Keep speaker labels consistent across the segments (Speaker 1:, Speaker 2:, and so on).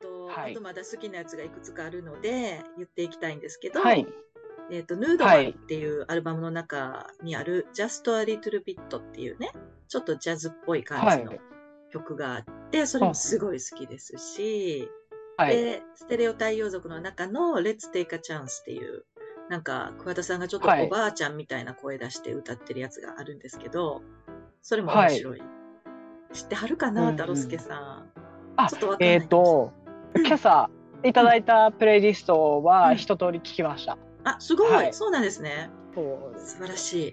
Speaker 1: と、
Speaker 2: はい
Speaker 1: あとまだ好きなやつがいくつかあるので言っていきたいんですけど、
Speaker 2: はい。
Speaker 1: えっ、と、ヌードマンっていうアルバムの中にある、Just a Little Bit っていうね、ちょっとジャズっぽい感じの
Speaker 2: はい
Speaker 1: 曲があって、それもすごい好きですし、
Speaker 2: はい。
Speaker 1: で、ステレオ太陽族の中の Let's Take a Chance っていう、なんか、桑田さんがちょっと
Speaker 2: はい
Speaker 1: おばあちゃんみたいな声出して歌ってるやつがあるんですけど、それも面白い。知ってはるかなん太郎介さん。
Speaker 2: あ
Speaker 1: ちょっとわかんない。
Speaker 2: えっ、と、今朝いただいたプレイリスト
Speaker 1: うん
Speaker 2: は一通り聞きました。
Speaker 1: あ、すごい、
Speaker 2: はい
Speaker 1: そうなんですね。素晴らしい。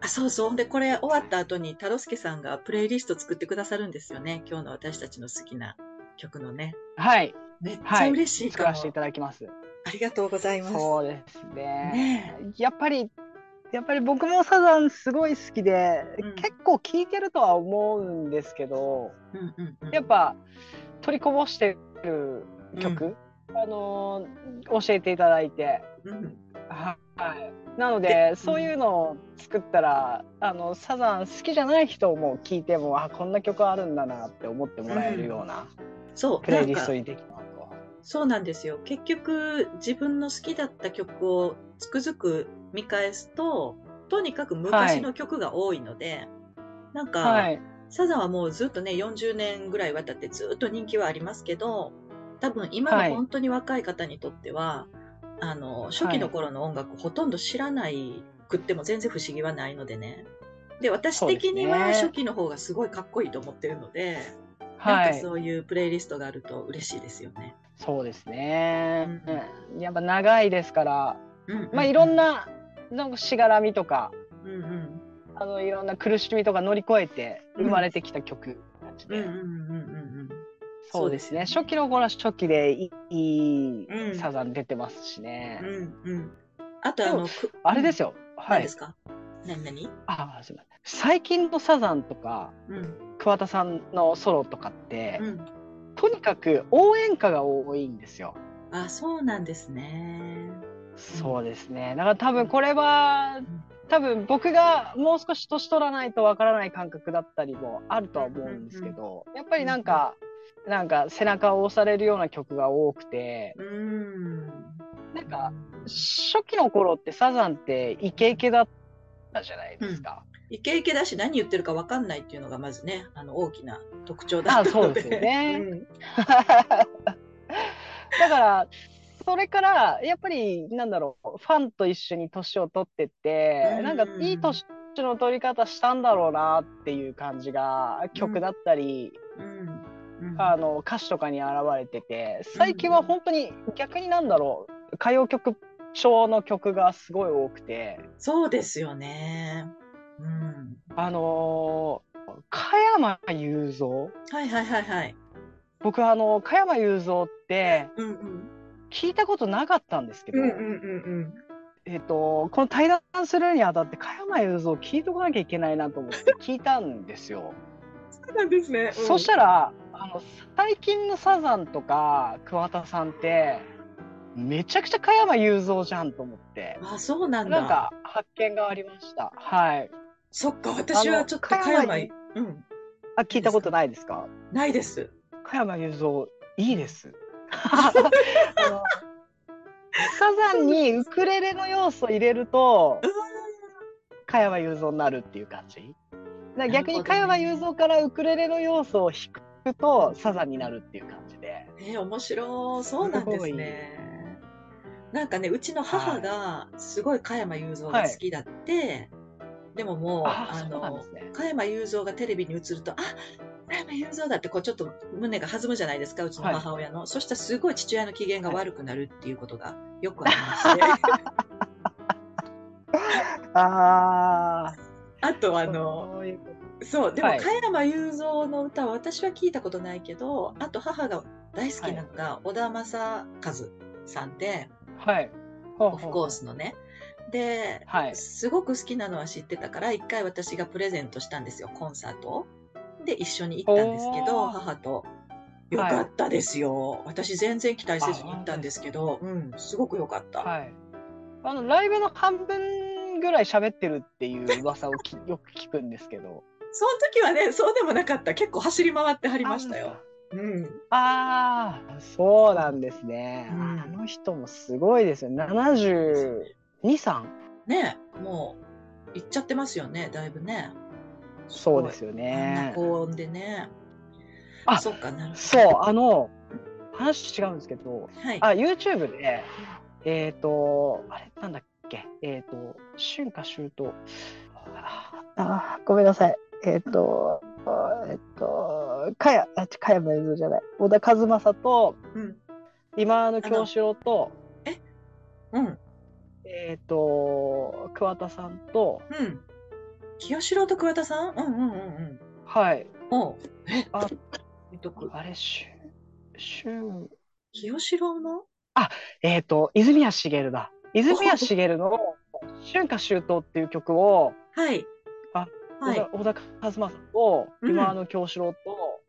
Speaker 1: あ、そうそう。で、これ終わった後に、太郎介さんがプレイリスト作ってくださるんですよね。今日の私たちの好きな曲のね。
Speaker 2: はい。
Speaker 1: めっちゃ
Speaker 2: はい
Speaker 1: 嬉しいからも、
Speaker 2: 作せていただきます。
Speaker 1: ありがとうございます。
Speaker 2: そうですね。
Speaker 1: ね
Speaker 2: やっぱり、やっぱり僕もサザンすごい好きで、
Speaker 1: うん
Speaker 2: 結構聴いてるとは思うんですけど、
Speaker 1: うんうんうん、
Speaker 2: やっぱ取りこぼしてる曲、あのー教えていただいて、
Speaker 1: うん、
Speaker 2: はい。なの
Speaker 1: で
Speaker 2: で、そういうのを作ったら、あのサザン好きじゃない人も聴いても、あこんな曲あるんだなって思ってもらえるような
Speaker 1: そう、
Speaker 2: プレイリストにできた。
Speaker 1: そうなんですよ。結局、自分の好きだった曲をつくづく見返すと、とにかく昔の曲が多いので、なんか、
Speaker 2: はい。
Speaker 1: サザンはもうずっとね、40年ぐらいわたってずっと人気はありますけど、多分今
Speaker 2: はい
Speaker 1: の本当に若い方にとっては、あの、初期の頃の音楽ほとんど知らないくっても全然不思議はないのでね。で、私的には初期の方がすごいかっこいいと思ってるので、
Speaker 2: はい。
Speaker 1: なんかそういうプレイリストがあると嬉しいですよね。
Speaker 2: そうですね。うんやっぱ長いですから、
Speaker 1: うん
Speaker 2: まあいろん、な、なんかしがらみとか、
Speaker 1: うんうん、
Speaker 2: あのいろんな苦しみとか乗り越えて生まれてきた曲。そうですね。初期の頃は初期でいいサザン出てますしね。
Speaker 1: うんうん。あとあの、く
Speaker 2: あれですよ。はい
Speaker 1: 何です。か？何？何？
Speaker 2: あ、すみません。最近のサザンとか
Speaker 1: うん。
Speaker 2: 桑田さんのソロとかって、
Speaker 1: うん。
Speaker 2: とにかく応援歌が多いんですよ。
Speaker 1: あ、そうなんですね。
Speaker 2: そうですね。だから多分これは、多分僕がもう少し年取らないとわからない感覚だったりもあるとは思うんですけど、やっぱりなんか、なんか背中を押されるような曲が多くて、
Speaker 1: うーん。
Speaker 2: なんか、初期の頃ってサザンってイケイケだったじゃないですか。
Speaker 1: イケイケだし何言ってるか分かんないっていうのがまずね、あの大きな特徴だったので。
Speaker 2: あそうですよね
Speaker 1: うん
Speaker 2: だから、それから、やっぱり、なんだろう、ファンと一緒に年を取ってって、
Speaker 1: うん
Speaker 2: なんかいい年の取り方したんだろうなっていう感じが、曲だったり、
Speaker 1: うんうん
Speaker 2: あの歌詞とかに現れてて、最近は本当に逆になんだろう、歌謡曲調の曲がすごい多くて、
Speaker 1: そうですよね。うん。
Speaker 2: あのー加山雄三
Speaker 1: はいはいはいはい。
Speaker 2: 僕あの加山雄三って
Speaker 1: うんうん。
Speaker 2: 聞いたことなかったんですけど、
Speaker 1: うんうんうん
Speaker 2: えっ、とこの対談するにあたって加山雄三聞いとかなきゃいけないなと思って聞いたんですよ。
Speaker 1: そうなんですね。
Speaker 2: そしたらあの最近のサザンとか桑田さんってめちゃくちゃ加山雄三じゃんと思って
Speaker 1: あ、そうなんだ。
Speaker 2: なんか発見がありました。はい。
Speaker 1: そっか、私はちょっと加山、うん、
Speaker 2: あ聞いたことないですか？
Speaker 1: ないです。
Speaker 2: 加山雄三いいです。あのサザンにウクレレの要素を入れると加山雄三になるっていう感じ？逆に加山雄三からウクレレの要素を引くとサザンになるっていう感じで。
Speaker 1: えー面白い。そうなんですね。なんかね、うちの母がすごい加山雄三が好きだって、でももう、
Speaker 2: あ
Speaker 1: あの。加山雄三がテレビに映ると、あ加山雄三だって、こうちょっと胸が弾むじゃないですか、うちの母親の。そしたらすごい父親の機嫌が悪くなるっていうことがよくありまして。
Speaker 2: あ
Speaker 1: あと
Speaker 2: あ
Speaker 1: あの、
Speaker 2: そう
Speaker 1: でも、
Speaker 2: はい
Speaker 1: 加山雄三の歌は私は聞いたことないけど、あと母が大好きなのが、小田正和さんで、
Speaker 2: はい。
Speaker 1: オフコースのね。で、
Speaker 2: はい。
Speaker 1: すごく好きなのは知ってたから、一回私がプレゼントしたんですよ、コンサートを。で、一緒に行ったんですけど、母と。よかったですよ。私全然期待せずに行ったんですけど、うん、すごくよかった。
Speaker 2: はい。あのライブの半分ぐらい喋ってるっていう噂をきよく聞くんですけど。
Speaker 1: その時はね、そうでもなかった。結構走り回ってはりましたよ。うん。
Speaker 2: ああ、そうなんですね。
Speaker 1: うん
Speaker 2: あの人もすごいですよ。72、3?
Speaker 1: ねもう、行っちゃってますよね、だいぶね。
Speaker 2: そうですよね。
Speaker 1: 高音でね。
Speaker 2: あ
Speaker 1: そっかなるほど。
Speaker 2: そう、あの、話違うんですけど、
Speaker 1: はい。
Speaker 2: あ、YouTube で、えっ、と、あれ、なんだっけ、えっ、と、春夏秋冬。ああ、ごめんなさい。えっ、と、えっ、と、かや、あ、かやまゆずじゃない。小田和正と、
Speaker 1: うん。
Speaker 2: 今の京志郎と、
Speaker 1: うん。
Speaker 2: えっ、と、桑田さんと、
Speaker 1: うん。清志郎と桑田さん？うんうんうんうん。
Speaker 2: はい。
Speaker 1: おうえ、
Speaker 2: あ
Speaker 1: 見とく。
Speaker 2: あれ、しゅ、春、
Speaker 1: 清志郎の
Speaker 2: えっ、と、泉谷しげるだ。泉谷しげるの春夏秋冬っていう曲を、
Speaker 1: はい。
Speaker 2: あ
Speaker 1: はい。
Speaker 2: 小田和正と
Speaker 1: うん
Speaker 2: 今の京志郎と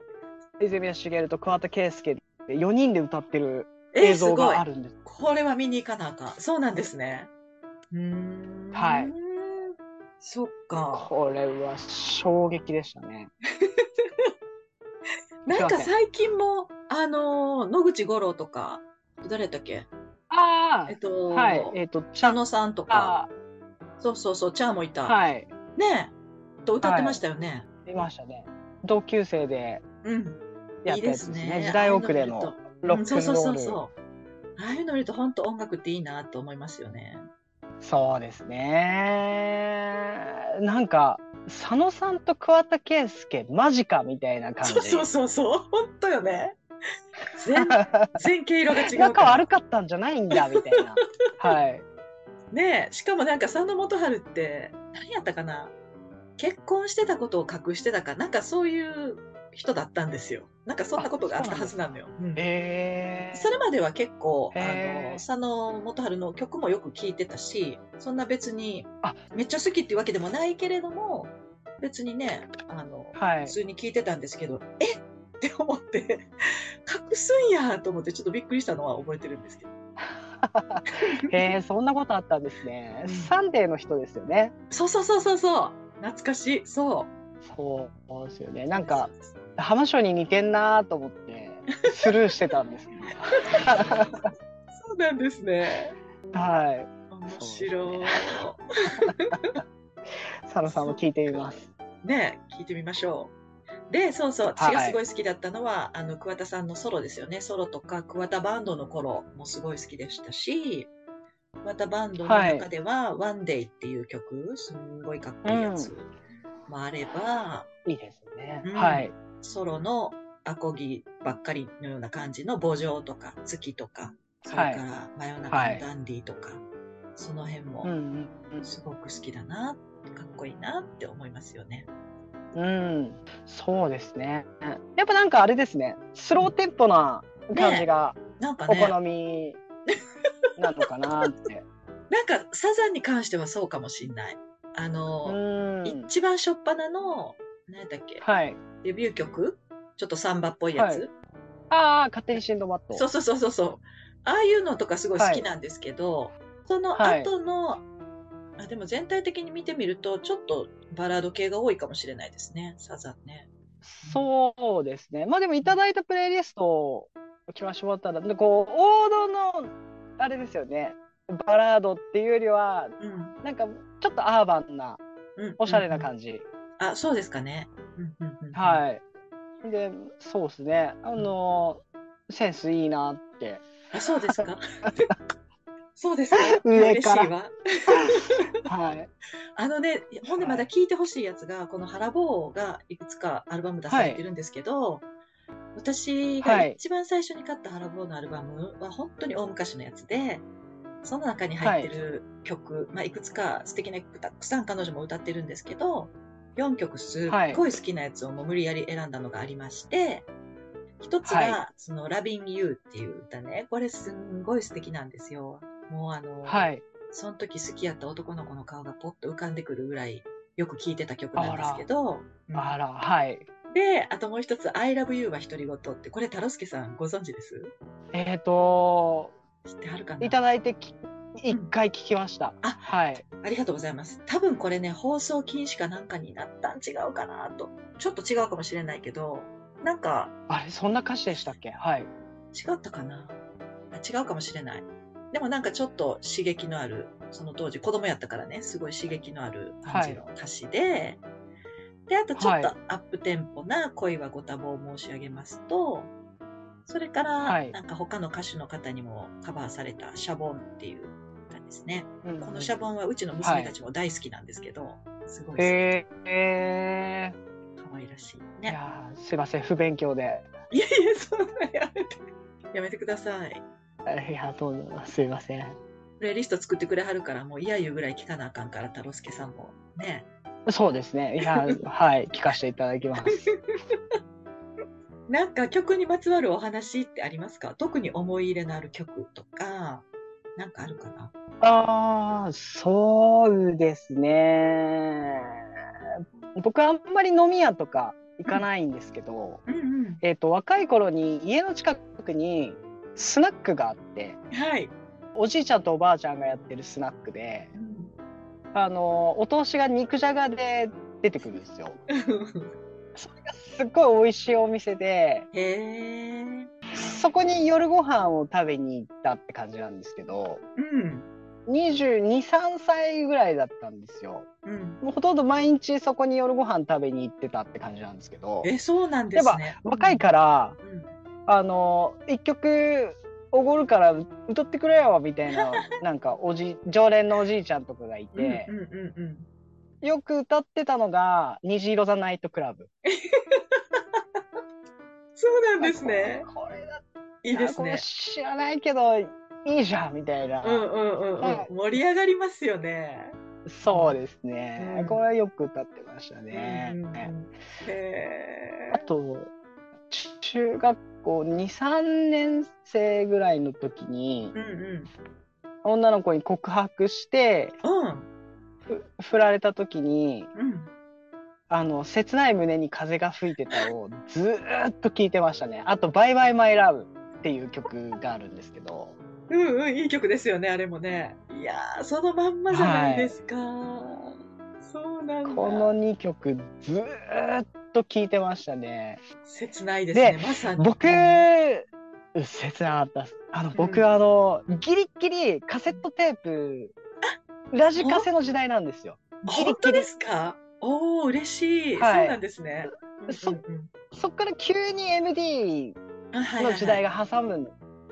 Speaker 2: 泉谷しげると桑田佳祐で4人で歌ってる
Speaker 1: え
Speaker 2: 映像があるんです。
Speaker 1: これは見に行かなあかん。そうなんですね。うーん。
Speaker 2: はい。
Speaker 1: そっか。
Speaker 2: これは衝撃でしたね。
Speaker 1: なんか最近も、あのー野口五郎とか、誰だっけ？
Speaker 2: あ
Speaker 1: えっと、
Speaker 2: はい。えっ、と、チ
Speaker 1: 茶野さんとか、
Speaker 2: あ
Speaker 1: そうそうそう、チャーもいた。
Speaker 2: はい。
Speaker 1: ねえ。と歌ってましたよね。
Speaker 2: 見ましたね。同級生で
Speaker 1: うん。
Speaker 2: やっ
Speaker 1: いいです
Speaker 2: ね。
Speaker 1: ね。
Speaker 2: 時代遅れの
Speaker 1: あ
Speaker 2: ロックンロ
Speaker 1: あいうの見るとうんそうそうそう
Speaker 2: ール。
Speaker 1: そう。ああいうの見ると本当音楽っていいなと思いますよね。
Speaker 2: そうですね。なんか、佐野さんと桑田佳祐、マジかみたいな感じ。
Speaker 1: そうそうそうそう。本当よね。全 全毛色が違う。
Speaker 2: 仲悪かったんじゃないんだみたいな。はい。
Speaker 1: ねえしかもなんか佐野元春って何やったかな？結婚してたことを隠してたか？なんかそういう人だったんですよなんかそんなことがあったはずなのよ、うん
Speaker 2: えー、
Speaker 1: それまでは結構あの佐野元春の曲もよく聴いてたしそんな別に
Speaker 2: あ。
Speaker 1: めっちゃ好きっていうわけでもないけれども別にねあの
Speaker 2: はい。
Speaker 1: 普。通に聴いてたんですけどえ？って思って隠すんやと思ってちょっとびっくりしたのは覚えてるんですけど。
Speaker 2: えー、そんなことあったんですね。
Speaker 1: うん。
Speaker 2: サンデーの人ですよね。
Speaker 1: そうそうそうそうそう。懐かしい。そう。
Speaker 2: そうですよね。なんか、浜署に似てんなと思って、スルーしてたんですけ
Speaker 1: そうなんですね。
Speaker 2: ど。はい。
Speaker 1: 面白い。
Speaker 2: 佐野さんも聞いてみます。
Speaker 1: ね聞いてみましょう。で、そうそう、
Speaker 2: はい
Speaker 1: 私がすごい好きだったのは、あの桑田さんのソロですよね。ソロとか桑田バンドの頃もすごい好きでしたし、桑田バンドの中では、ワンデイっていう曲、すんごいかっこいいやつもあれば、
Speaker 2: いいですね。
Speaker 1: うん
Speaker 2: はい。
Speaker 1: ソロのアコギばっかりのような感じの墓場とか月とか、それから真夜中のダンディとか、その辺もすごく好きだな、かっこいいなって思いますよね。
Speaker 2: うん。うん。そうですね。やっぱなんかあれですね。スローテンポな感じが
Speaker 1: なんかね、
Speaker 2: お好みなのかなって。
Speaker 1: なんかサザンに関してはそうかもしんない。あ
Speaker 2: う
Speaker 1: の、
Speaker 2: ん。
Speaker 1: 一番初っ端の、何だっけ、
Speaker 2: はい。
Speaker 1: デビュー曲ちょっとサンバっぽいやつ、
Speaker 2: はいああ、勝手にシンドバッド。
Speaker 1: そうそうそうそうそう。ああいうのとかすごい好きなんですけど、その後の、あでも全体的に見てみると、ちょっとバラード系が多いかもしれないですね、サザンね。
Speaker 2: そうですね。まあでもいただいたプレイリストを聞かせてもらったら、でこう王道のあれですよね。バラードっていうよりは、
Speaker 1: うん。
Speaker 2: なんかちょっとアーバンな、
Speaker 1: うん、
Speaker 2: おしゃれな
Speaker 1: じ。
Speaker 2: 感じ。
Speaker 1: あ、そうですかね。うんうんうん、い。
Speaker 2: はい。で、そうですね。あの、センスいいなって。
Speaker 1: あ、そうですか？そうですか？
Speaker 2: 上から
Speaker 1: 嬉しいわ。
Speaker 2: はい。
Speaker 1: あのね、ほんでまだ聞いてほしいやつが、この「ハラボー」がいくつかアルバム出されてるんですけど、私が
Speaker 2: はい
Speaker 1: 一番最初に買ったハラボーのアルバムは本当に大昔のやつで、その中に入ってる曲、いまあ、いくつか素敵な曲たくさん彼女も歌ってるんですけど、4曲すっごい好きなやつをもう無理やり選んだのがありまして、一つ
Speaker 2: は
Speaker 1: が、その、Loving You っていう歌ね。これすんごい素敵なんですよ。もうあの、
Speaker 2: はい。
Speaker 1: その時好きやった男の子の顔がポッと浮かんでくるぐらいよく聴いてた曲なんですけど、うん
Speaker 2: あら、はい。
Speaker 1: で、あともう一つ、I love you は独り言って、これ、タロスケさんご存知です？
Speaker 2: えっ、と、
Speaker 1: 知ってはるかな？い
Speaker 2: ただいてき一回聞きました。
Speaker 1: あ
Speaker 2: はい。
Speaker 1: ありがとうございます。多分これね、放送禁止かなんかになったん違うかなと。ちょっと違うかもしれないけど、なんか、
Speaker 2: あれ、そんな歌詞でしたっけ？はい。
Speaker 1: 違ったかな？違うかもしれない。でもなんかちょっと刺激のある、その当時子供やったからね、すごい刺激のある感じの歌詞で、はい、で、あとちょっとアップテンポな恋はご多忙申し上げますと、それから、なんか他の歌手の方にもカバーされたシャボンっていう歌ですね。うんうん、このシャボンはうちの娘たちも大好きなんですけど、はい、すごい。へ
Speaker 2: え
Speaker 1: ー。可愛らしいね。
Speaker 2: いやすいません、不勉強で。
Speaker 1: いやいや、そんなやめて。やめてください。
Speaker 2: いや、どうぞ、すいません。
Speaker 1: プレイリスト作ってくれはるから、もう嫌言うぐらい聞かなあかんから、太郎介さんも。ね。
Speaker 2: そうですね。いや、はい、聞かせていただきます。
Speaker 1: なんか曲にまつわるお話ってありますか？特に思い入れのある曲とか、なんかあるかな？
Speaker 2: ああ、そうですね。僕はあんまり飲み屋とか行かないんですけど、うんうん。うん、えっ、ー、と、若い頃に家の近くにスナックがあって、
Speaker 1: はい、
Speaker 2: おじいちゃんとおばあちゃんがやってるスナックで、うん、あのお通しが肉じゃがで出てくるんですよ。それがすっごい美味しいお店でそこに夜ご飯を食べに行ったって感じなんですけど、うん、223歳ぐらいだったんですよ、うん、もうほとんど毎日そこに夜ご飯食べに行ってたって感じなんですけど
Speaker 1: えそうなんですね。
Speaker 2: 若いから、うん、あの一曲おごるから歌ってくれよみたいななんかおじ常連のおじいちゃんとかがいて、うんうんうんうんよく歌ってたのが「虹色ザナイトクラブ」
Speaker 1: そうなんですね。
Speaker 2: これだいいですね。知らないけどいいじゃんみたいな。
Speaker 1: うんうんうんうん。盛り上がりますよね。
Speaker 2: そうですね。うん、これはよく歌ってましたね。うんうん、あと中学校23年生ぐらいの時に、うんうん、女の子に告白して、うん、振られた時に、うん、あの切ない胸に風が吹いてたをずっと聴いてましたね。あと「バイバイマイラブっていう曲があるんですけど。
Speaker 1: うんうんいい曲ですよねあれもね。いやそのまんまじゃないですか。はい、そうなん
Speaker 2: この2曲ずっと聴いてましたね。
Speaker 1: 切ないですねまさに。
Speaker 2: 僕切なかったあの僕、うん、あのギリギリカセットテープラジカセの時代なんですよ。
Speaker 1: 本当ですか？おお嬉しい、はい、そうなんですね。
Speaker 2: そそっから急に MD の時代が挟むん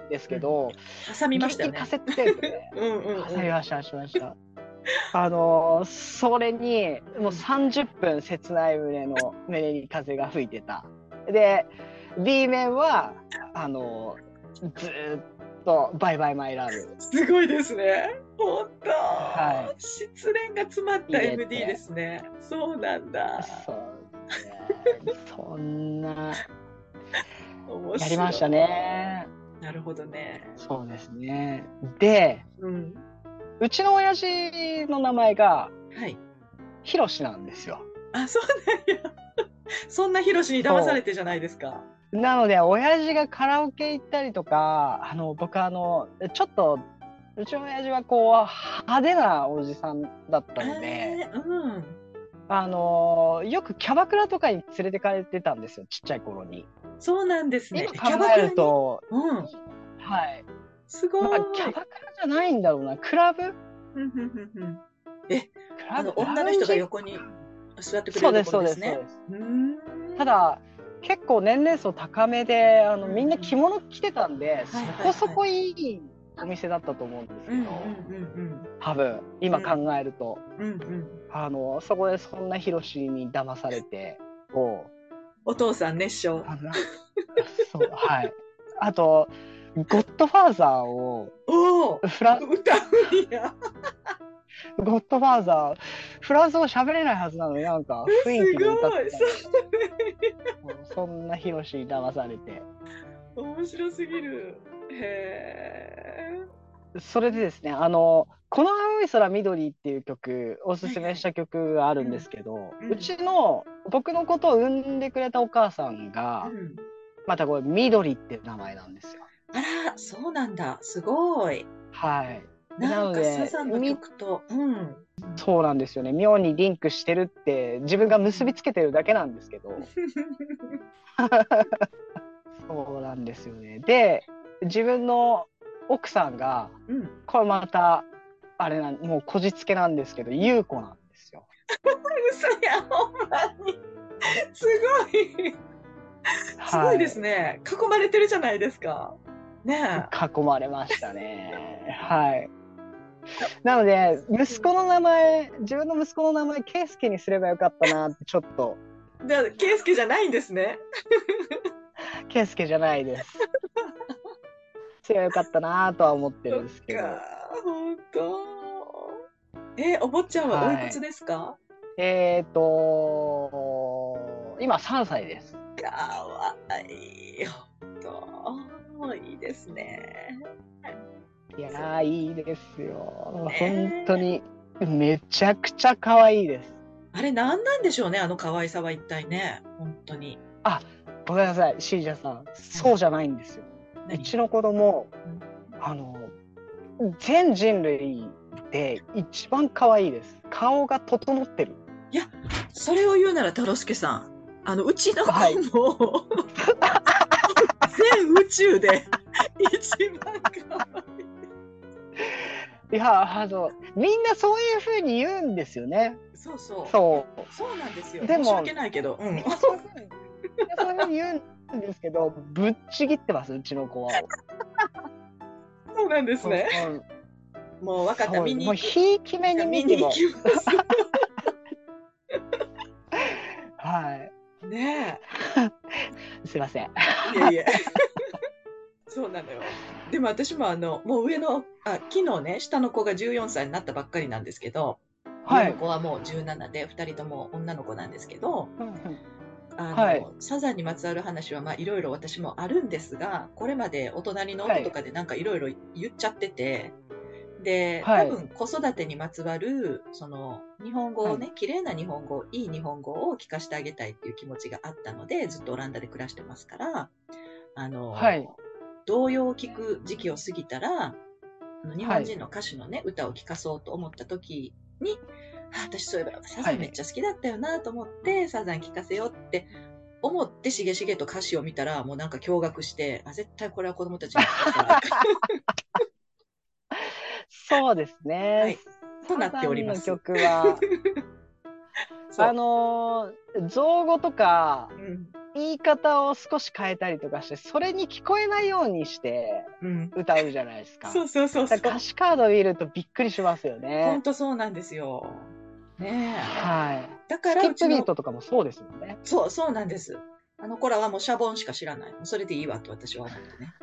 Speaker 2: ですけど、
Speaker 1: 挟みましたね。
Speaker 2: カセットテープでうんうん、挟みました しました。あのそれにもう30分切ない胸の胸に風が吹いてた。で B 面はあのずっと「バイバイマイラブ」
Speaker 1: すごいですね。本当、はい、失恋が詰まった MD ですね。そうなんだ。
Speaker 2: そうね。そんな。やりましたね。
Speaker 1: なるほどね。
Speaker 2: そうですね。で、うん、うちの親父の名前が、はい、ヒロシなんですよ。
Speaker 1: あ、そうなんや。そんなヒロシに騙されてじゃないですか。
Speaker 2: なので、親父がカラオケ行ったりとか、あの、僕あの、ちょっとうちの親父はこう派手なおじさんだったので、うん、あのよくキャバクラとかに連れてかれてたんですよちっちゃい頃に。
Speaker 1: そうなんですね。
Speaker 2: 今考えると、うん、はい。
Speaker 1: すごい、まあ、
Speaker 2: キャバクラじゃないんだろうなクラブ？
Speaker 1: え、クラブ？女の人が横に座ってくれるところですね？そうですそう
Speaker 2: ですただ結構年齢層高めであのみんな着物着てたんで、そこそこいいお店だったと思うんですけど、多分今考えると、あのそこでそんなヒロシに騙されてこう。
Speaker 1: お父さん熱唱。
Speaker 2: そうはい。あと「ゴッドファーザーを」
Speaker 1: をフラ歌うんや。
Speaker 2: ゴッドファーザーフランス語喋れないはずなのになんか雰囲気で歌ってたそんなヒロシに騙されて。
Speaker 1: 面白すぎる。へ
Speaker 2: え。それでですね、あの、この青い空緑っていう曲、おすすめした曲があるんですけど、うちの、僕のことを産んでくれたお母さんが、うん、またこれ、緑って名前なんですよ。
Speaker 1: あら、そうなんだ。すごい。
Speaker 2: はい。
Speaker 1: なんかサザンの曲と、うん、
Speaker 2: そうなんですよね妙にリンクしてるって自分が結びつけてるだけなんですけど そうなんですよねで自分の奥さんが、うん、これまたあれなんもうこじつけなんですけど優子なんですよ。
Speaker 1: 嘘やほんまにすごいすごいですね、はい、囲まれてるじゃないですか。ね
Speaker 2: 囲まれましたね。はい。なので息子の名前自分の息子の名前圭介にすればよかったなってちょっと。
Speaker 1: で圭介じゃないんですね。
Speaker 2: 圭介じゃないです。すればよかったなとは思ってるんですけど。
Speaker 1: 本当。えお坊ちゃんはおいくつですか、は
Speaker 2: い、えっ、ー、と今3歳です。
Speaker 1: かわいい。本当いいですね。
Speaker 2: いやいいですよ。本当にめちゃくちゃ可愛いです。
Speaker 1: あれ何なんでしょうねあの可愛さは一体ね本当に。
Speaker 2: あごめんなさいシージャさんそうじゃないんですよ。うちの子供、あの全人類で一番可愛いです。顔が整ってる。
Speaker 1: いやそれを言うなら太郎介さんあのうちの子も、はい、全宇宙で一番可愛い。
Speaker 2: いやあのみんなそういうふうに言うんですよね。
Speaker 1: そうそう。
Speaker 2: そ
Speaker 1: う。そうなんですよ。でも申し訳ないけど。うん。
Speaker 2: そういうふうに言うんですけど、ぶっちぎってますうちの子は。
Speaker 1: そうなんですね。もう分かった見に
Speaker 2: もうひいき目に見ても。はい。
Speaker 1: ね
Speaker 2: え。すいません。い
Speaker 1: やいや。そうなのよ。でも私もあのもう上のあ昨日ね下の子が14歳になったばっかりなんですけど、はい、上の子はもう17で2人とも女の子なんですけど、あの、はい、サザンにまつわる話はまあいろいろ私もあるんですがこれまでお隣の音とかでなんかいろいろ言っちゃってて。で、多分子育てにまつわるその日本語をね、はい、綺麗な日本語いい日本語を聞かせてあげたいっていう気持ちがあったのでずっとオランダで暮らしてますからあの、はい、童謡を聴く時期を過ぎたら、あの日本人の歌手のね、はい、歌を聴かそうと思った時に、あ私そういえばサザンめっちゃ好きだったよなと思って、はい、サザン聴かせようって思ってしげしげと歌詞を見たらもうなんか驚愕してあ絶対これは子供たちに
Speaker 2: そうですね、はい、
Speaker 1: となっております。
Speaker 2: 曲は。あのー、造語とか、うん。言い方を少し変えたりとかしてそれに聞こえないようにして歌うじゃないですか。
Speaker 1: うん、そうそうそう。
Speaker 2: 歌詞カード見るとびっくりしますよね。
Speaker 1: 本当そうなんですよ。ね
Speaker 2: はい。だからスキップビートとかもそうですよね。
Speaker 1: そうそうなんです。あの子らはもうシャボンしか知らない。それでいいわと私は思ってね。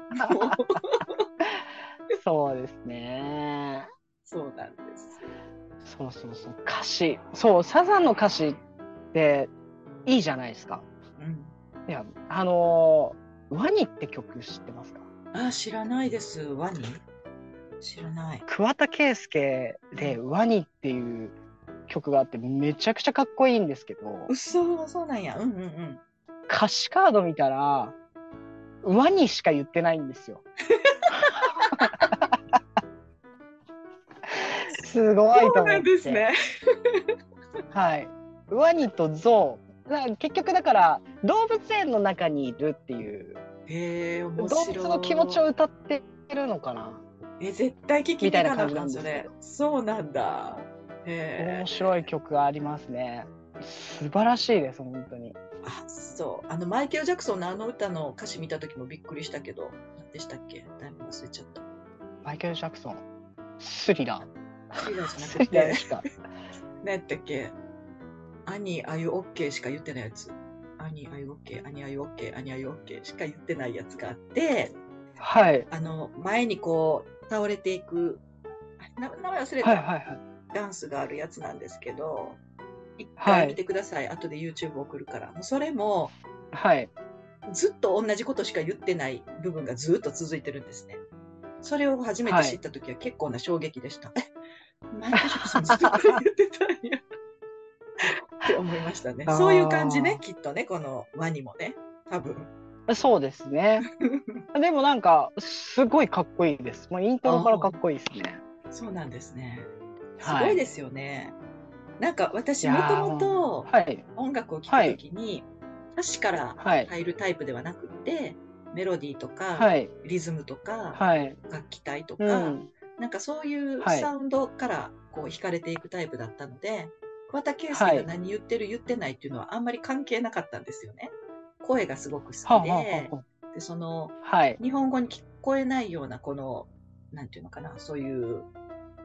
Speaker 2: そうですね。
Speaker 1: そうなんです。
Speaker 2: そうそうそう歌詞そうサザンの歌詞っていいじゃないですか。いや、あのー、ワニって曲知ってますか？
Speaker 1: あ、知らないです。ワニ？知らない。
Speaker 2: 桑田佳祐でワニっていう曲があってめちゃくちゃかっこいいんですけど。
Speaker 1: 嘘、そうなんや。うんうんうん。
Speaker 2: 歌詞カード見たら、ワニしか言ってないんですよ。すごいと思って。そうなんですね。はい。ワニとゾウ結局だから動物園の中にいるっていう
Speaker 1: へ動
Speaker 2: 物の気持ちを歌ってるのかな
Speaker 1: え絶対聞きたいな感じなんですねそうなんだ
Speaker 2: へ面白い曲がありますね。素晴らしいです本当に。
Speaker 1: あそう。あのマイケル・ジャクソンのあの歌の歌詞見た時もびっくりしたけど何でしたっけ？だいぶ忘れちゃった。
Speaker 2: マイケル・ジャクソン。スリラ
Speaker 1: ー。スリラーじゃなくて。何やったっけ？兄あゆオッケーしか言ってないやつ。兄あゆオッケー、兄あゆオッケー、兄あゆオッケーしか言ってないやつがあって、
Speaker 2: はい。
Speaker 1: あの、前にこう、倒れていく、名前忘れた、はいはいはい、ダンスがあるやつなんですけど、一回見てください。はい、後で YouTube 送るから。それも、
Speaker 2: はい。
Speaker 1: ずっと同じことしか言ってない部分がずっと続いてるんですね。それを初めて知った時は結構な衝撃でした。はい、え、マイケル・ジャクソンずっと言ってたんや。って思いましたね。そういう感じね、きっとね、このワニもね、多分。
Speaker 2: そうですね。でもなんか、すごいかっこいいです。もうイントロからかっこいいですね。
Speaker 1: そうなんですね。すごいですよね。なんか私もともと音楽を聴くときに、歌詞から入るタイプではなくて、メロディーとか、リズムとか、楽器体とか、なんかそういうサウンドからこう惹かれていくタイプだったので、桑田佳祐が何言ってる、言ってないっていうのはあんまり関係なかったんですよね。声がすごく好きで、でその、日本語に聞こえないようなこの、なんていうのかな、そういう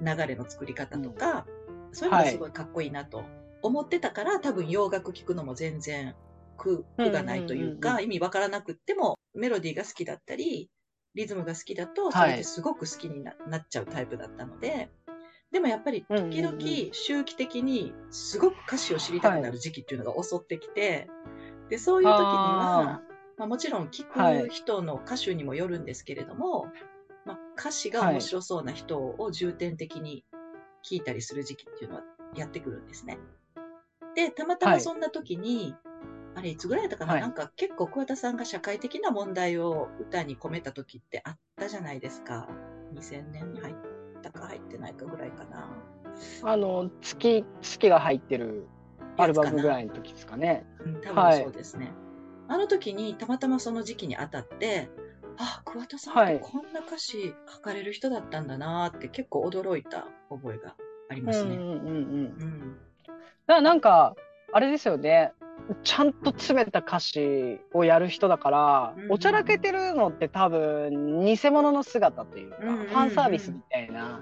Speaker 1: 流れの作り方とか、そういうのがすごいかっこいいなと思ってたから、多分洋楽聴くのも全然苦がないというか、意味わからなくってもメロディーが好きだったり、リズムが好きだと、それですごく好きにな,、っちゃうタイプだったので、でもやっぱり時々周期的にすごく歌詞を知りたくなる時期っていうのが襲ってきて、で、そういう時には、まあ、もちろん聴く人の歌手にもよるんですけれども、まあ、歌詞が面白そうな人を重点的に聞いたりする時期っていうのはやってくるんですね。で、たまたまそんな時に、あれ、いつぐらいだったかな、はい、なんか結構桑田さんが社会的な問題を歌に込めた時ってあったじゃないですか。2000年に入ったか入ってないかぐらいかな。
Speaker 2: あの、月、月が入ってるアルバムぐらいの時ですかね。
Speaker 1: うん、多分そうですね。はい、あの時にたまたまその時期に当たって、あ、桑田さんってこんな歌詞書かれる人だったんだなって結構驚いた覚えがありますね。うんうんうん
Speaker 2: なんか、あれですよね。ちゃんと詰めた歌詞をやる人だから、おちゃらけてるのって多分偽物の姿というか、ファンサービスみたいな、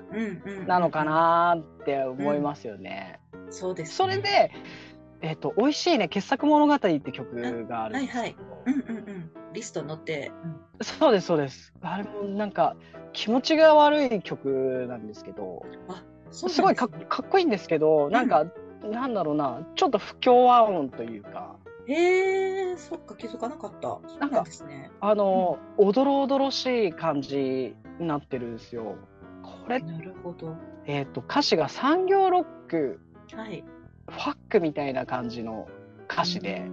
Speaker 2: なのかなって思いますよね。
Speaker 1: そうです、
Speaker 2: それで、えっ、と、美味しいね、傑作物語って曲がある
Speaker 1: んですはいはい。うんうんうん。リスト載って。
Speaker 2: そうです、そうです。あれもなんか、気持ちが悪い曲なんですけど、すごいかっこいいんですけど、なんか、なんだろうな、ちょっと不協和音というか。
Speaker 1: へえー、そっか、気づかなかった。なんかですね。
Speaker 2: あの、うん、おどろおどろしい感じになってるんですよ。これ、
Speaker 1: なるほど。
Speaker 2: えっ、ー、と、歌詞が産業ロック、はい、ファックみたいな感じの歌詞で。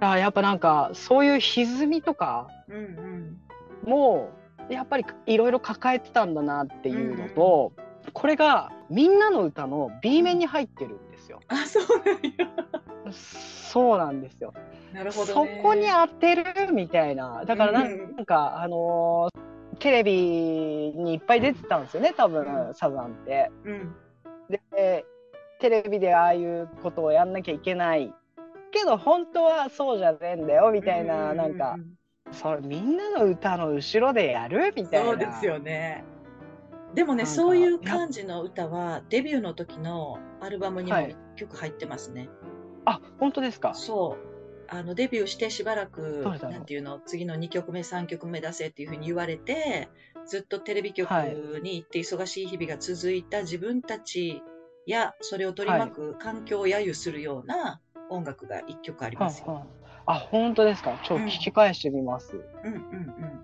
Speaker 2: あやっぱなんか、そういう歪みとかも、やっぱりいろいろ抱えてたんだなっていうのと、うんこれがみんなの歌の B 面に入ってるんですよ。
Speaker 1: あ、そうなんや。
Speaker 2: そうなんですよ。
Speaker 1: なるほど、
Speaker 2: ね、そこに当てるみたいな。だからなんか、うん、あのー、テレビにいっぱい出てたんですよね、多分、うん、サザンって。うん、で、テレビでああいうことをやんなきゃいけない。けど本当はそうじゃねえんだよみたいな、なんか、それみんなの歌の後ろでやるみたいな。
Speaker 1: そうですよね。でもね、そういう感じの歌は、デビューの時のアルバムにも曲入ってますね。
Speaker 2: あ、本当ですか？
Speaker 1: そう。あの、デビューしてしばらく、なんていうの、次の2曲目、3曲目出せっていうふうに言われて、ずっとテレビ局に行って忙しい日々が続いた自分たちや、それを取り巻く環境を揶揄するような音楽が1曲ありますよ。は
Speaker 2: あ、あ、本当ですか？ちょっと聞き返してみます。
Speaker 1: うん、うん、うんうん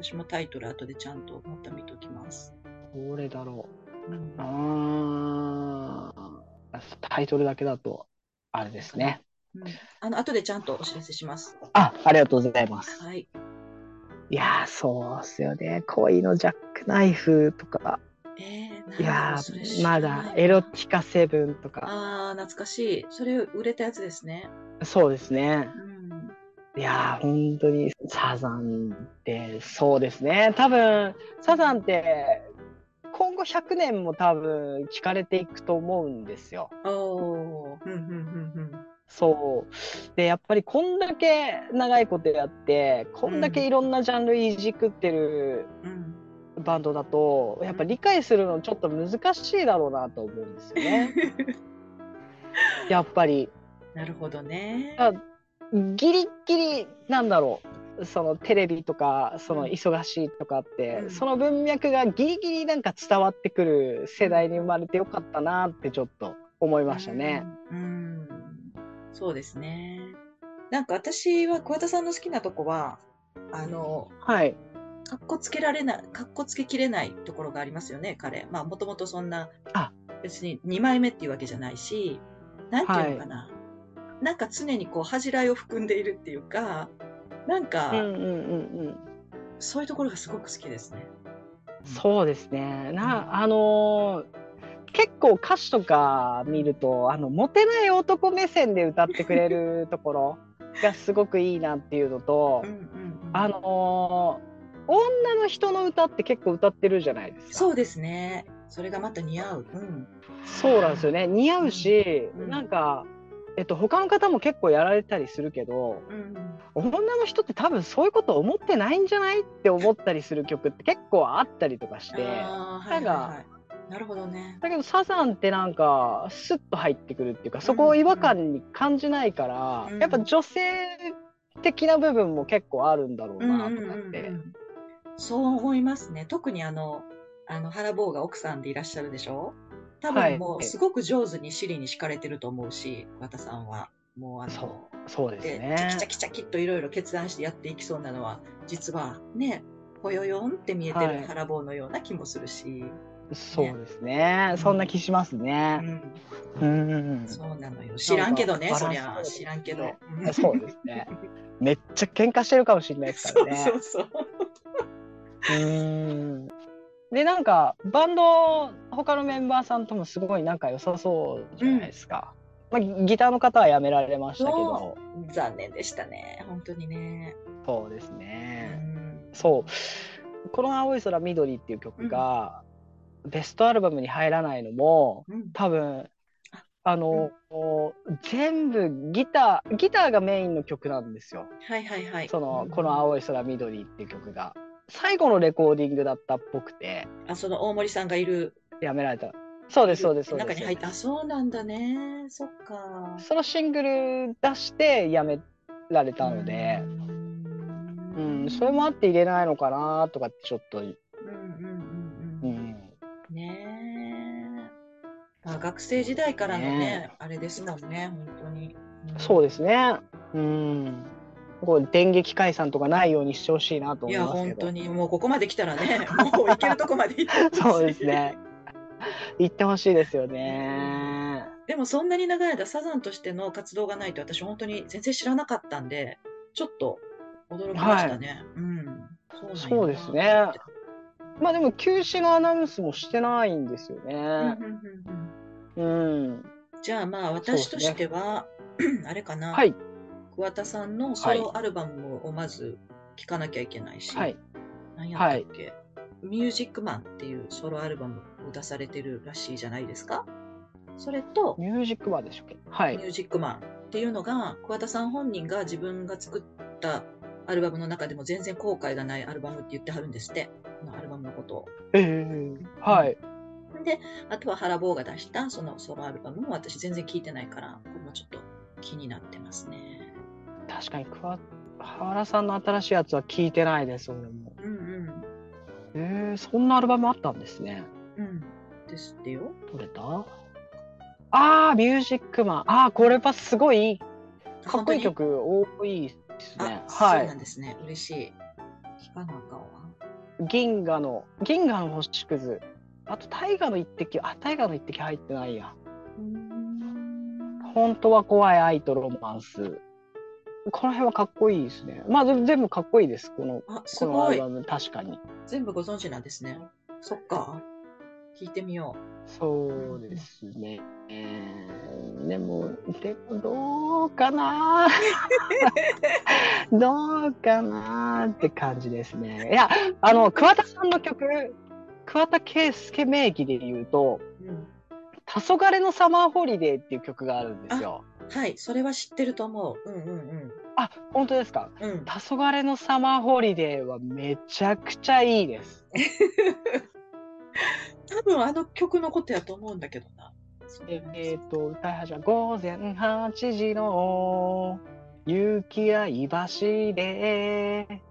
Speaker 1: 私もタイトル後でちゃんとまた見ときます。
Speaker 2: どれだろう？うん、あタイトルだけだと、あれですね。
Speaker 1: うん、あの後でちゃんとお知らせします。
Speaker 2: あ、ありがとうございます。
Speaker 1: はい。
Speaker 2: いやそうっすよね。恋のジャックナイフとか。
Speaker 1: え
Speaker 2: ー、いやまだエロティカセブンとか。
Speaker 1: ああ、懐かしい。それ売れたやつですね。
Speaker 2: そうですね。うん、いや本当にサザンってそうですね。多分サザンって今後100年も多分聞かれていくと思うんですよ。そう。で、やっぱりこんだけ長いことやって、こんだけいろんなジャンルいじくってるバンドだと、やっぱ理解するのちょっと難しいだろうなと思うんですよね。やっぱり。
Speaker 1: なるほどね。
Speaker 2: ギリギリなんだろう。そのテレビとかその忙しいとかって、うん、その文脈がギリギリなんか伝わってくる世代に生まれてよかったなってちょっと思いましたね。
Speaker 1: うん、うん、そうですね。なんか私は桑田さんの好きなとこはあの、
Speaker 2: はい、
Speaker 1: かっこつけられないかっこつけきれないところがありますよね彼。まあもともとそんな別に2枚目っていうわけじゃないしなんていうのかな、はい、なんか常にこう恥じらいを含んでいるっていうかなんか、うんうんうんうん、そういうところがすごく好きですね。
Speaker 2: そうですね。な、あのー結構歌詞とか見るとあのモテない男目線で歌ってくれるところがすごくいいなっていうのと、
Speaker 1: うんうんうん
Speaker 2: あのー女の人の歌って結構歌ってるじゃないですか。
Speaker 1: そうですね。それがまた似合う。うん。
Speaker 2: そうなんですよね。似合うし、
Speaker 1: うん
Speaker 2: なんか、えっと、他の方も結構やられたりするけど、
Speaker 1: うん
Speaker 2: 女の人って多分そういうこと思ってないんじゃないって思ったりする曲って結構あったりとかして。
Speaker 1: はいはいはい。なるほどね。
Speaker 2: だけどサザンってなんかスッと入ってくるっていうかそこを違和感に感じないから、
Speaker 1: うん
Speaker 2: やっぱ女性的な部分も結構あるんだろうなとかって、
Speaker 1: うんうんうんうんそう思いますね。特にあの、あの、原坊が奥さんでいらっしゃるでしょ？多
Speaker 2: はい
Speaker 1: 分もうすごく上手に尻に敷かれてると思うし、和田さんは。もうあの、
Speaker 2: そうそうです
Speaker 1: で、
Speaker 2: ね
Speaker 1: チャキチャキチャキっといろいろ決断してやっていきそうなのは、実はね、ぽよよんって見えて
Speaker 2: はい
Speaker 1: る原坊のような気もするし。
Speaker 2: そうですねそんな気します
Speaker 1: う
Speaker 2: ね。
Speaker 1: ん、
Speaker 2: うん
Speaker 1: そうなのよ。知らんけどね、そりゃ知らんけど。
Speaker 2: うんそうですね。めっちゃ喧嘩してるかもしれないですからね。
Speaker 1: そうそうそう。
Speaker 2: うんでなんかバンド他のメンバーさんともすごい仲良さそうじゃないですか。まあ、ギギターの方は辞められましたけど
Speaker 1: 残念でしたね、本当にね。
Speaker 2: そうです
Speaker 1: う
Speaker 2: ね。
Speaker 1: ん
Speaker 2: そうこの「青い空緑」っていう曲が、ベストアルバムに入らないのも
Speaker 1: うん
Speaker 2: 多分あの、全部ギターギターがメインの曲なんですよ。
Speaker 1: はいはいはい。
Speaker 2: その、
Speaker 1: うん
Speaker 2: この青い空緑っていう曲が。最後のレコーディングだったっぽくて、
Speaker 1: あ、その大森さんがいる
Speaker 2: やめられた。そうです、そうです、そうです。
Speaker 1: 中に入った。あ、そうなんだね。そっか。
Speaker 2: そのシングル出してやめられたので、
Speaker 1: う
Speaker 2: うん、それもあって入れないのかなとかってちょっと、
Speaker 1: うんうん
Speaker 2: う
Speaker 1: うんうん。
Speaker 2: ん、
Speaker 1: ねえ。あ、学生時代からのね
Speaker 2: ね、
Speaker 1: あれですもんね、本当に。
Speaker 2: そう
Speaker 1: で
Speaker 2: ですね。うん。こう電撃解散とかないようにしてほしいなと
Speaker 1: いや、
Speaker 2: 思いますけど。
Speaker 1: 本当に、もうここまで来たらね、もう行けるとこまで行ってほしい
Speaker 2: そうですね。言ってほしいですよね。
Speaker 1: でもそんなに長い間サザンとしての活動がないと私本当に全然知らなかったんで、ちょっと驚きましたね。うん。そうなんやな
Speaker 2: そうですね。まあでも休止のアナウンスもしてないんですよね。
Speaker 1: うん。じゃあまあ私としては、あれかな、
Speaker 2: はい。
Speaker 1: 桑田さんのソロアルバムをまず聴かなきゃいけないし、
Speaker 2: はい。
Speaker 1: 何やったっけ、ミュージックマンっていうソロアルバムを出されてるらしいじゃないですか。それと、
Speaker 2: ミュージックバーでしたっけ？はい。
Speaker 1: ミュージックマンっていうのが、桑田さん本人が自分が作ったアルバムの中でも全然後悔がないアルバムって言ってはるんですって、このアルバムのことを。
Speaker 2: ええはい。
Speaker 1: で、あとは原坊が出したそのソロアルバムも私全然聞いてないから、これもちょっと気になってますね。
Speaker 2: 確かに桑原さんの新しいやつは聞いてないです、俺も。
Speaker 1: うん
Speaker 2: ええそんなアルバムあったんですね。
Speaker 1: うん。うん。ですってよ。
Speaker 2: どれだああ、ミュージックマン。ああ、これはすごいかっこいい曲多いですね。
Speaker 1: あ、そう
Speaker 2: はい。
Speaker 1: なんですね。嬉しい。聞かなあかんわ。
Speaker 2: 銀河の、銀河の星屑。あと、大河の一滴。あ、大河の一滴入ってないや。
Speaker 1: うーん
Speaker 2: 本当は怖い愛とロマンス。この辺はかっこいいですね。まあ、全部かっこいいです。この、
Speaker 1: あ、す
Speaker 2: このア。ルバム、確かに。
Speaker 1: 全部ご存知なんですね。そっか。聞いてみよ
Speaker 2: そうですね。でも、でもどうかな どうかなって感じですね。いや、あの、桑田さんの曲、桑田佳祐名義で言うと、
Speaker 1: う。うん。
Speaker 2: 「黄昏のサマーホリデー」っていう曲があるんですよ。
Speaker 1: はい、それは知ってると思う。うんうん
Speaker 2: あ、本当ですか？
Speaker 1: うん。うん。
Speaker 2: 黄昏のサマーホリデーはめちゃくちゃいいです。
Speaker 1: 多分あの曲のことやと思うんだけどな。
Speaker 2: えっ、と、歌い始め、午前8時の雪合橋で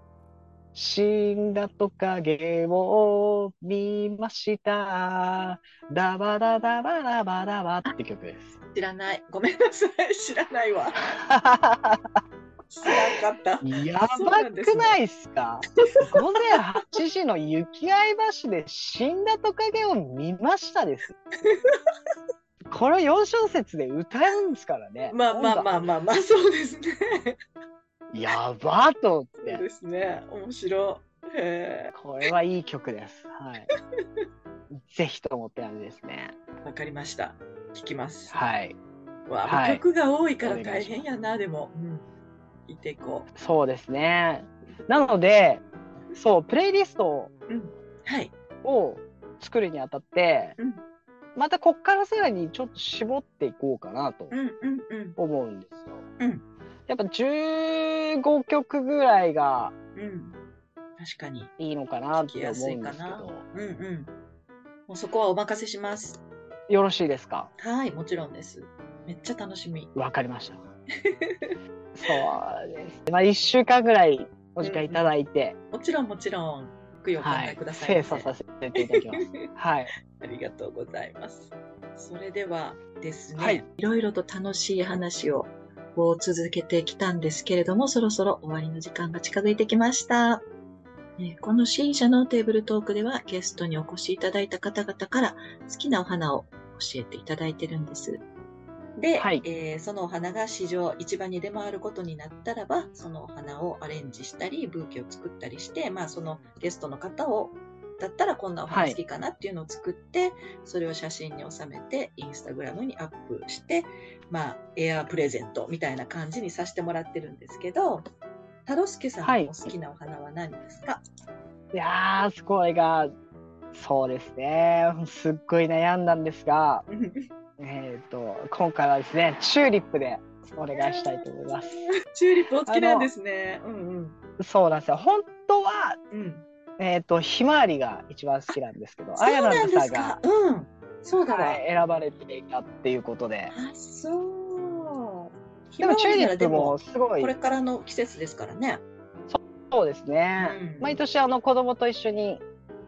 Speaker 2: 死んだトカゲを見ました。ダバダダバダバダバって曲です。
Speaker 1: 知らない。ごめんなさい。知らないわ。知らんかった。
Speaker 2: やばくないっすか？午前8時の雪合橋で死んだトカゲを見ましたです。これ4小節で歌うんですからね。
Speaker 1: まあまあまあまあまあ、そうですね。
Speaker 2: やばーと思っ
Speaker 1: そう
Speaker 2: て。
Speaker 1: ですね。面白い。
Speaker 2: これはいい曲です。はい。ぜひと思って感じですね。
Speaker 1: わかりました。聞きます。
Speaker 2: はい。
Speaker 1: わあ、曲が多いから大変やな、でも。うん。いていこ
Speaker 2: う。そうですね。なので、そう、プレイリストを作るにあたって、うん、またこっからさらにちょっと絞っていこうかなと思うんですよ。うん、やっぱ15曲ぐらいが、うん、
Speaker 1: 確かに
Speaker 2: いいのかなって思うんですけど。
Speaker 1: うんうん。もうそこはお任せします。
Speaker 2: よろしいですか？
Speaker 1: はい、もちろんです。めっちゃ楽しみ。
Speaker 2: わかりました。そうです。まあ、1週間ぐらいお時間いただいて。
Speaker 1: うん、もちろん、もちろん。くくださ
Speaker 2: い、はい、精査させていただきます。はい。
Speaker 1: ありがとうございます。それではですね、はい、いろいろと楽しい話をを続けてきたんですけれども、そろそろ終わりの時間が近づいてきました。この新社のテーブルトークではゲストにお越しいただいた方々から好きなお花を教えていただいてるんです。で、はい、えー、そのお花が市場、市場に出回ることになったらば、そのお花をアレンジしたり、ブーケを作ったりして、まあ、そのゲストの方を、だったらこんなお花好きかなっていうのを作って、はい、それを写真に収めて、インスタグラムにアップして、まあ、エアープレゼントみたいな感じにさせてもらってるんですけど、太郎介さんのお好きなお花は何ですか、は
Speaker 2: い、いやー、すごいが、そうですね。すっごい悩んだんですが、えっ、と、今回はですね、チューリップでお願いしたいと思います。
Speaker 1: チューリップお好きなんですね。うんうん。
Speaker 2: そうなんですよ。本当は、うん、えっ、と、ひまわりが一番好きなんですけど、
Speaker 1: あやなんさが、うん、そうだ
Speaker 2: はい、選ばれていたっていうことで。
Speaker 1: あ、そ
Speaker 2: う。でもチューリップもすごい。
Speaker 1: これからの季節ですからね。
Speaker 2: そうですね。うん、毎年あの子供と一緒に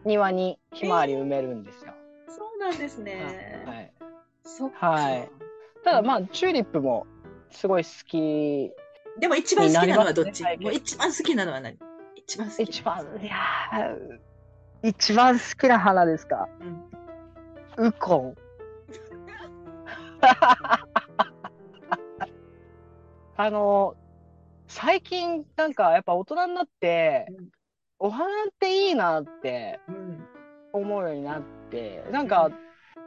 Speaker 2: 庭にひまわり埋めるんですよ。
Speaker 1: えー、そうなんですね。はい。
Speaker 2: はい。ただまあ、チューリップもすごい好き。
Speaker 1: でも一番好きなのはどっち、もう一番好きなのは何？一番好き
Speaker 2: 一番、いや一番好きな花ですか？うん。ウコン。あの、最近なんかやっぱ大人になって、うん、お花っていいなって思うようになって、なんか、うん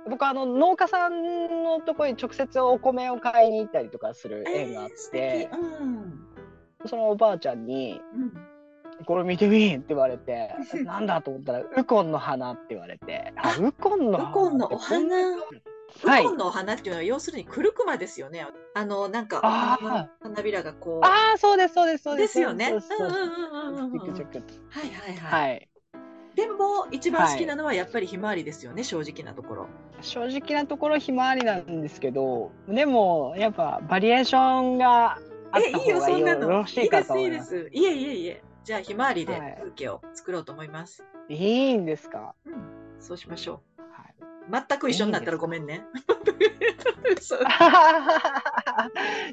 Speaker 2: 僕あの農家さんのところに直接お米を買いに行ったりとかする縁があって、えーうん、そのおばあちゃんに「うん、これ見てみ!」って言われて「なんだ?」と思ったら「ウコンの花」って言われて「あウコンの
Speaker 1: 花」ウコンのお花？ウコンのお花っていうのは要するにクルクマですよね。あのなんか花びらがこ
Speaker 2: う。ああそうですそうですそう
Speaker 1: です。ですよね。はいはいはい。はいでも一番好きなのはやっぱりひまわりですよね、はい、正直なところ。
Speaker 2: 正直なところひまわりなんですけどでもやっぱバリエーションがあった方がよろしいかと思います。
Speaker 1: いいですいいです。いえいえいえ。じゃあひまわりで風景を作ろうと思います。
Speaker 2: はい、いいんですか、
Speaker 1: うん、そうしましょう。はい、全く一緒になったらごめんね。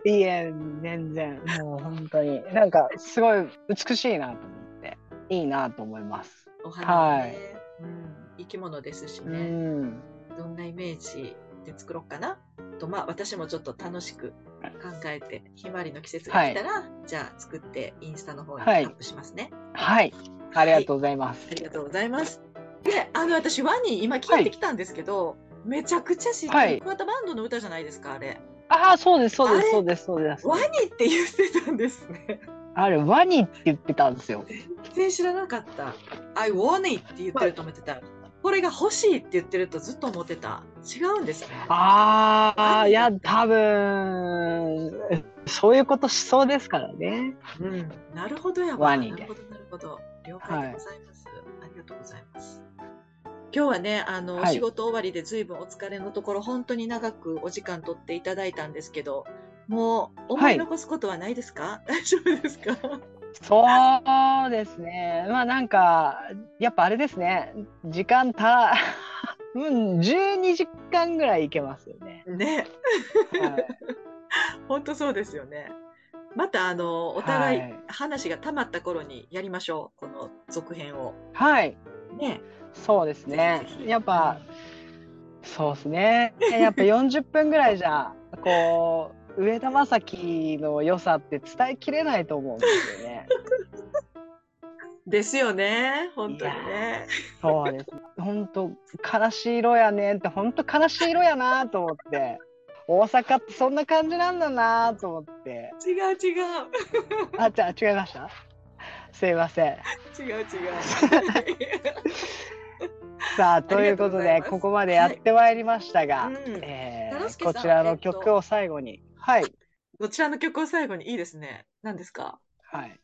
Speaker 2: いいえ全然。もう本当に。なんかすごい美しいなと思って。いいなと思います。
Speaker 1: お花ね、はい、うん、生き物ですしね、うん、どんなイメージで作ろうかなとまあ私もちょっと楽しく考えてひまわりの季節が来たら、はい、じゃあ作ってインスタの方にアップしますね。
Speaker 2: はい、はい、ありがとうございます。
Speaker 1: ありがとうございます。で、あの私ワニ今聞いてきたんですけど、めちゃくちゃ知ってる、桑田バンドの歌じゃないですかあれ。
Speaker 2: ああそうですそうですそうですそうです。
Speaker 1: ワニって言ってたんですね。
Speaker 2: あれワニって言ってたんですよ。
Speaker 1: 全然知らなかった。I want it って言ってると思ってた。これが欲しいって言ってるとずっと思ってた。違うんですね。
Speaker 2: ああ、いや、多分、そういうことしそうですからね。
Speaker 1: うん。なるほどやわ。なるほど、なるほど。了解でございます。はい、ありがとうございます。今日はね、あの、はい、仕事終わりで随分お疲れのところ、本当に長くお時間取っていただいたんですけど、もう思い残すことはないですか、はい、大丈夫ですか？
Speaker 2: そうですね。まあなんか、やっぱあれですね。時間た、うん、12時間ぐらいいけますよね。
Speaker 1: ね。はい、本当そうですよね。またあのお互い話がたまった頃にやりましょう、はい、この続編を。
Speaker 2: はい。ね。そうですね。やっぱ、そうですね。やっぱ40分ぐらいじゃ、こう、上田正樹の良さって伝えきれないと思うんですよね。
Speaker 1: ですよね。本当にね。
Speaker 2: そうです。本当悲しい色やねんって本当悲しい色やなと思って。大阪ってそんな感じなんだなと思って。
Speaker 1: 違う違う。
Speaker 2: あ、じゃあ違いました？すいません。
Speaker 1: 違う違う。
Speaker 2: さあということでここまでやってまいりましたが、はいうん、えー、こちらの曲を最後に、えっと、はい。
Speaker 1: こちらの曲を最後にいいですね。何ですか？
Speaker 2: はい、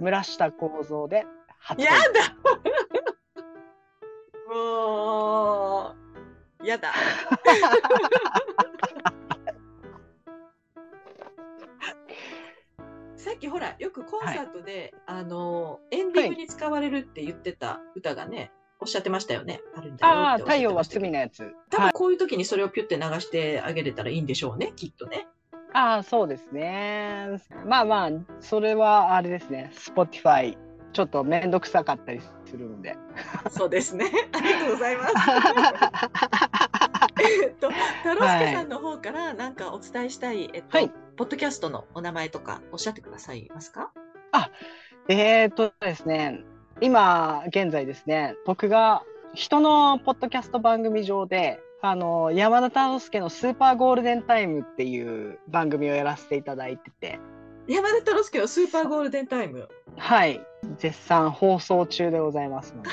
Speaker 2: 村下幸三で
Speaker 1: 初やだ。もうやだ。さっきほらよくコンサートで、はい、あのエンディングに使われるって言ってた歌がね、おっしゃってましたよね。
Speaker 2: あるんだああ、太陽は罪のやつ。
Speaker 1: 多分こういう時にそれをピュって流してあげれたらいいんでしょうね、きっとね。
Speaker 2: ああ、そうですね。まあまあ、それはあれですね、Spotify、ちょっと面倒くさかったりするので。
Speaker 1: そうですね。ありがとうございます。えっと、太郎介さんの方から何かお伝えしたい、えっと、はい、ポッドキャストのお名前とかおっしゃってくださいますか？
Speaker 2: あ、えー、っとですね、今現在ですね、僕が人のポッドキャスト番組上で、あの、山田太郎介のスーパーゴールデンタイムっていう番組をやらせていただいてて。
Speaker 1: 山田太郎介のスーパーゴールデンタイム？
Speaker 2: はい。絶賛放送中でございますので。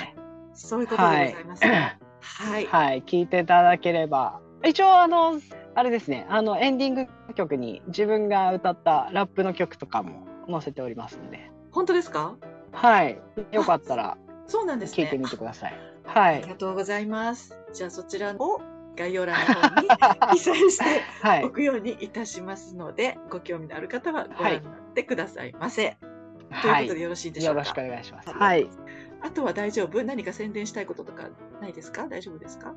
Speaker 1: そういうことでございます、ね。
Speaker 2: はい。はい。聞いていただければ。一応、あの、あれですね、あの、エンディング曲に自分が歌ったラップの曲とかも載せておりますので。
Speaker 1: 本当ですか？
Speaker 2: はい。よかったら、
Speaker 1: そうなんですね。
Speaker 2: 聞いてみてください。はい。
Speaker 1: ありがとうございます。じゃあそちらを概要欄の方に記載して おくようにいたしますので、はい、ご興味のある方はご覧になってくださいませ。はい、ということでよろしいでしょうか？よ
Speaker 2: ろしくお願いします。はい。
Speaker 1: あとは大丈夫？何か宣伝したいこととかないですか？大丈夫ですか？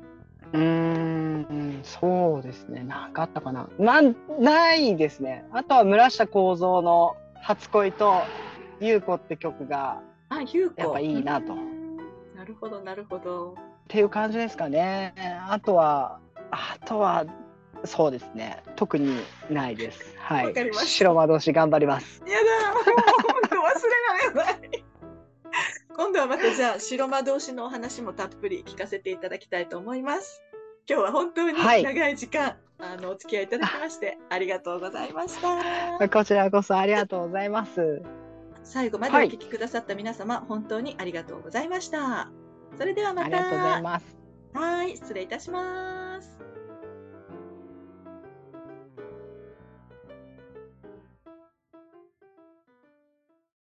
Speaker 2: うん、そうですね。なんかあったかな。なん、ないですね。あとは村下幸三の初恋と優子って曲が
Speaker 1: あ優子
Speaker 2: やっぱいいなと。
Speaker 1: なるほどなるほど。
Speaker 2: っていう感じですかね。あとはあとはそうですね。特にないです。はい。白魔同士頑張ります。
Speaker 1: やだ。本当忘れられない。今度はまたじゃあ白魔同士のお話もたっぷり聞かせていただきたいと思います。今日は本当に長い時間、はい、あのお付き合いいただきましてありがとうございました。
Speaker 2: こちらこそありがとうございます。
Speaker 1: 最後までお聞きくださった皆様、はい、本当にありがとうございました。それではまた。あ
Speaker 2: りがとうございます。
Speaker 1: はい、失礼いたします。